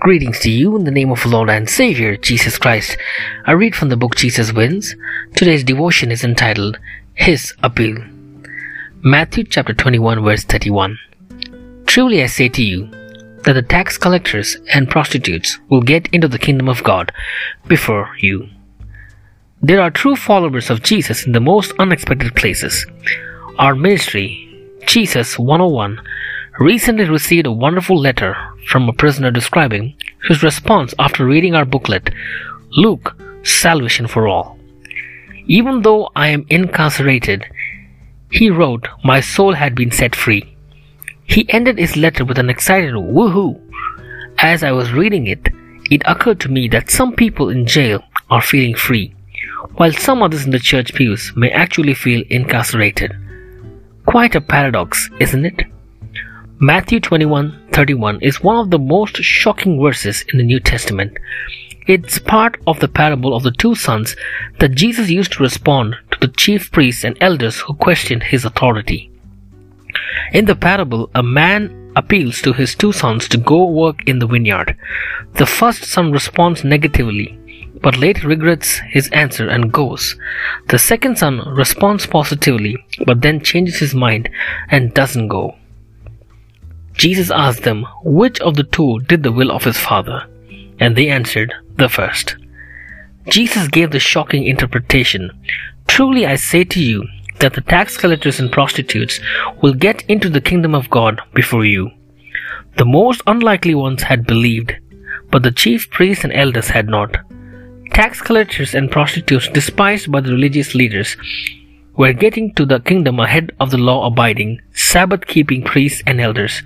Greetings to you in the name of Lord and Savior Jesus Christ. I read from the book Jesus Wins. Today's devotion is entitled His Appeal. Matthew chapter 21 verse 31. Truly I say to you that the tax collectors and prostitutes will get into the kingdom of God before you. There are true followers of Jesus in the most unexpected places. Our ministry, Jesus 101, recently received a wonderful letter from a prisoner describing his response after reading our booklet, Luke Salvation for All. Even though I am incarcerated, he wrote, my soul had been set free. He ended his letter with an excited woohoo. As I was reading it, it occurred to me that some people in jail are feeling free, while some others in the church pews may actually feel incarcerated. Quite a paradox, isn't it? Matthew 21:31 is one of the most shocking verses in the New Testament. It's part of the parable of the two sons that Jesus used to respond to the chief priests and elders who questioned his authority. In the parable, a man appeals to his two sons to go work in the vineyard. The first son responds negatively, but later regrets his answer and goes. The second son responds positively, but then changes his mind and doesn't go. Jesus asked them which of the two did the will of his Father, and they answered, The first. Jesus gave the shocking interpretation Truly I say to you that the tax collectors and prostitutes will get into the kingdom of God before you. The most unlikely ones had believed, but the chief priests and elders had not. Tax collectors and prostitutes, despised by the religious leaders, were getting to the kingdom ahead of the law abiding, Sabbath keeping priests and elders.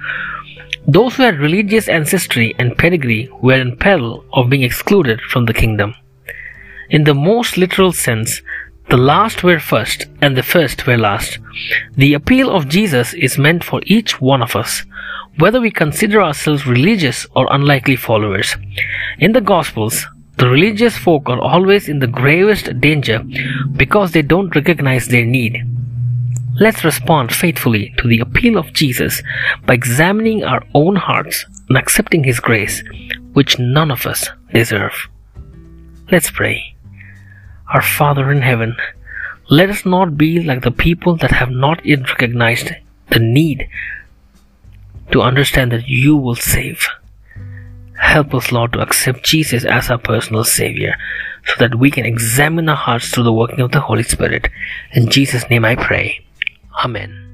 Those who had religious ancestry and pedigree were in peril of being excluded from the kingdom. In the most literal sense, the last were first and the first were last. The appeal of Jesus is meant for each one of us, whether we consider ourselves religious or unlikely followers. In the Gospels, the religious folk are always in the gravest danger because they don't recognize their need. Let's respond faithfully to the appeal of Jesus by examining our own hearts and accepting His grace, which none of us deserve. Let's pray. Our Father in heaven, let us not be like the people that have not yet recognized the need to understand that you will save. Help us, Lord, to accept Jesus as our personal Savior so that we can examine our hearts through the working of the Holy Spirit. In Jesus' name I pray. Amen.